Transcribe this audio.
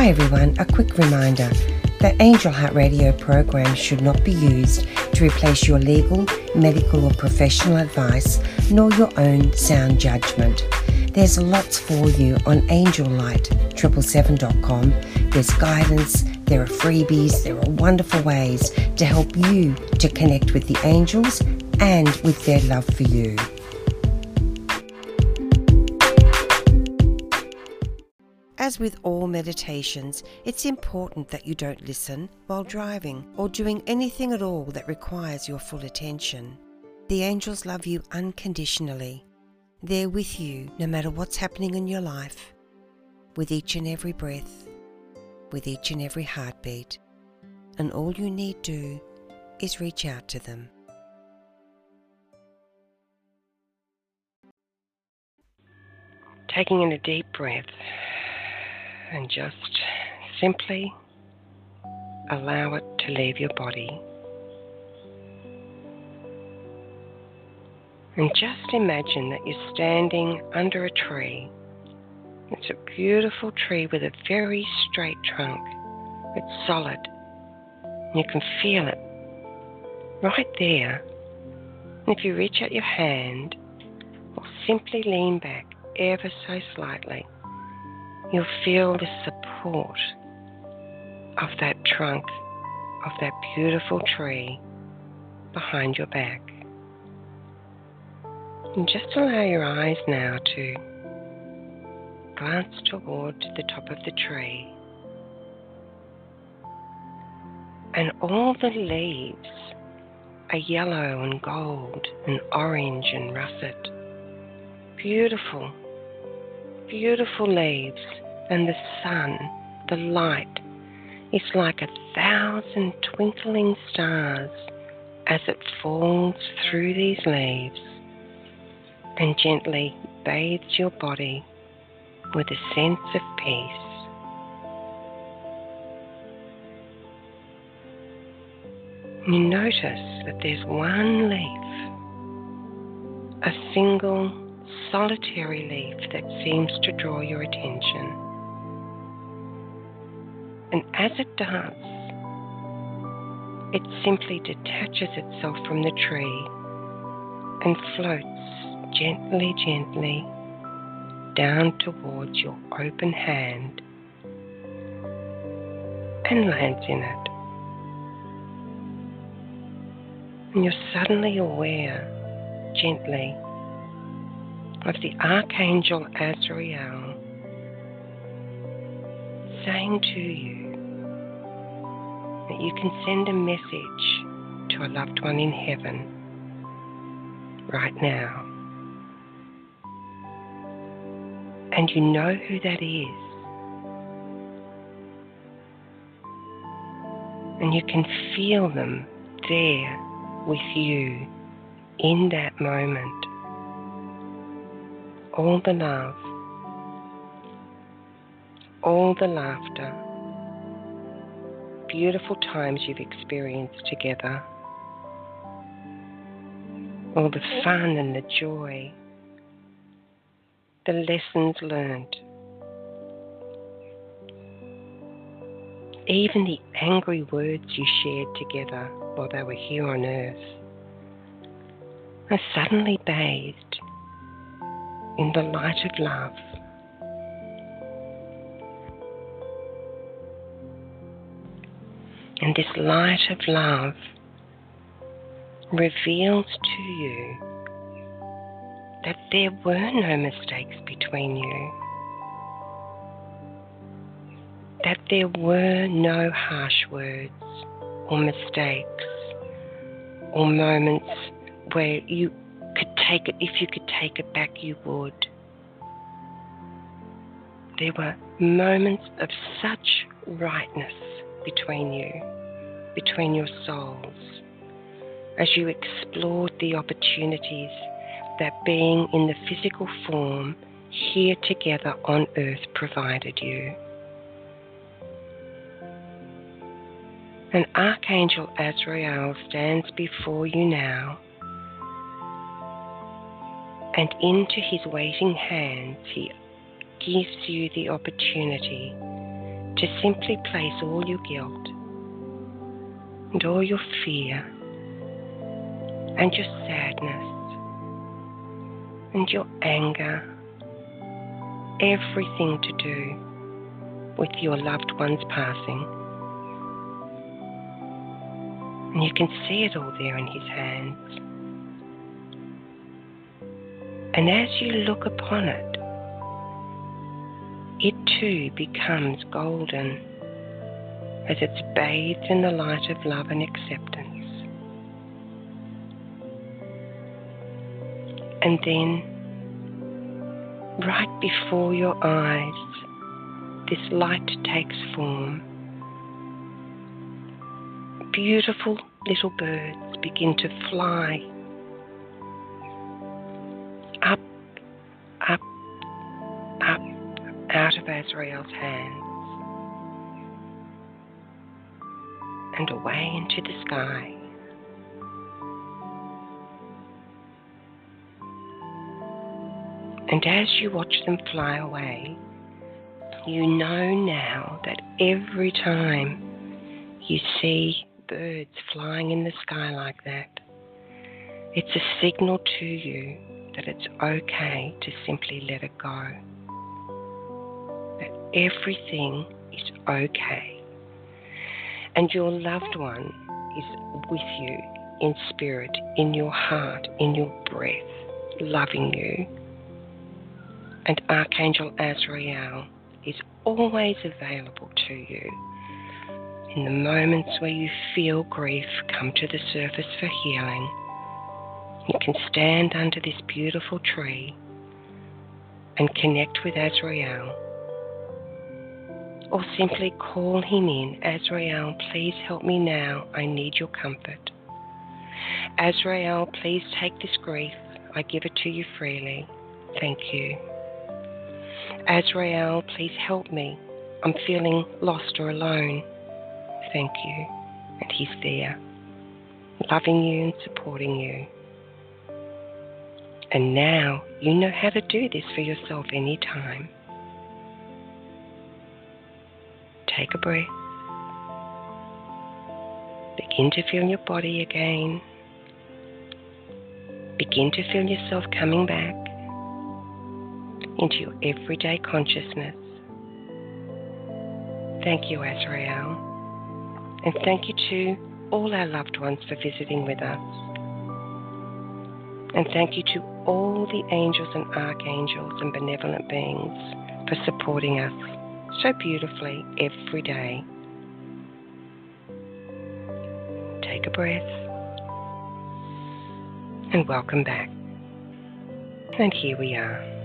Hi everyone, a quick reminder that Angel Heart Radio programs should not be used to replace your legal, medical, or professional advice, nor your own sound judgment. There's lots for you on angellight777.com. There's guidance, there are freebies, there are wonderful ways to help you to connect with the angels and with their love for you. As with all meditations, it's important that you don't listen while driving or doing anything at all that requires your full attention. The angels love you unconditionally. They're with you no matter what's happening in your life, with each and every breath, with each and every heartbeat. And all you need do is reach out to them. Taking in a deep breath and just simply allow it to leave your body. And just imagine that you're standing under a tree. It's a beautiful tree with a very straight trunk. It's solid. You can feel it right there. And if you reach out your hand or simply lean back ever so slightly, you'll feel the support of that trunk of that beautiful tree behind your back. And just allow your eyes now to glance toward the top of the tree. And all the leaves are yellow and gold and orange and russet. Beautiful, beautiful leaves and the sun, the light, is like a thousand twinkling stars as it falls through these leaves and gently bathes your body with a sense of peace. You notice that there's one leaf, a single solitary leaf that seems to draw your attention. And as it does, it simply detaches itself from the tree and floats gently, gently down towards your open hand and lands in it. And you're suddenly aware, gently, of the Archangel Azrael saying to you that you can send a message to a loved one in heaven right now. And you know who that is. And you can feel them there with you in that moment. All the love, all the laughter, beautiful times you've experienced together, all the fun and the joy, the lessons learned. even the angry words you shared together while they were here on earth are suddenly bathed in the light of love. And this light of love reveals to you that there were no mistakes between you that there were no harsh words or mistakes or moments where you take it, if you could take it back, you would. There were moments of such rightness between you, between your souls, as you explored the opportunities that being in the physical form here together on earth provided you. And Archangel Azrael stands before you now, and into his waiting hands he gives you the opportunity to simply place all your guilt and all your fear and your sadness and your anger, everything to do with your loved one's passing. And you can see it all there in his hands. And as you look upon it, it too becomes golden as it's bathed in the light of love and acceptance. And then, right before your eyes, this light takes form. Beautiful little birds begin to fly out of Azrael's hands and away into the sky. And as you watch them fly away, you know now that every time you see birds flying in the sky like that, it's a signal to you that it's okay to simply let it go. Everything is okay. And your loved one is with you in spirit, in your heart, in your breath, loving you. And Archangel Azrael is always available to you in the moments where you feel grief come to the surface for healing you can stand under this beautiful tree and connect with Azrael. Or simply call him in Azrael, please help me now. I need your comfort. Azrael, please take this grief. I give it to you freely. Thank you. Azrael, please help me. I'm feeling lost or alone. Thank you. And he's there, loving you and supporting you. And now you know how to do this for yourself anytime. Take a breath. Begin to feel your body again. Begin to feel yourself coming back into your everyday consciousness. Thank you, Azrael. And thank you to all our loved ones for visiting with us. And thank you to all the angels and archangels and benevolent beings for supporting us so beautifully every day. Take a breath and welcome back. And here we are.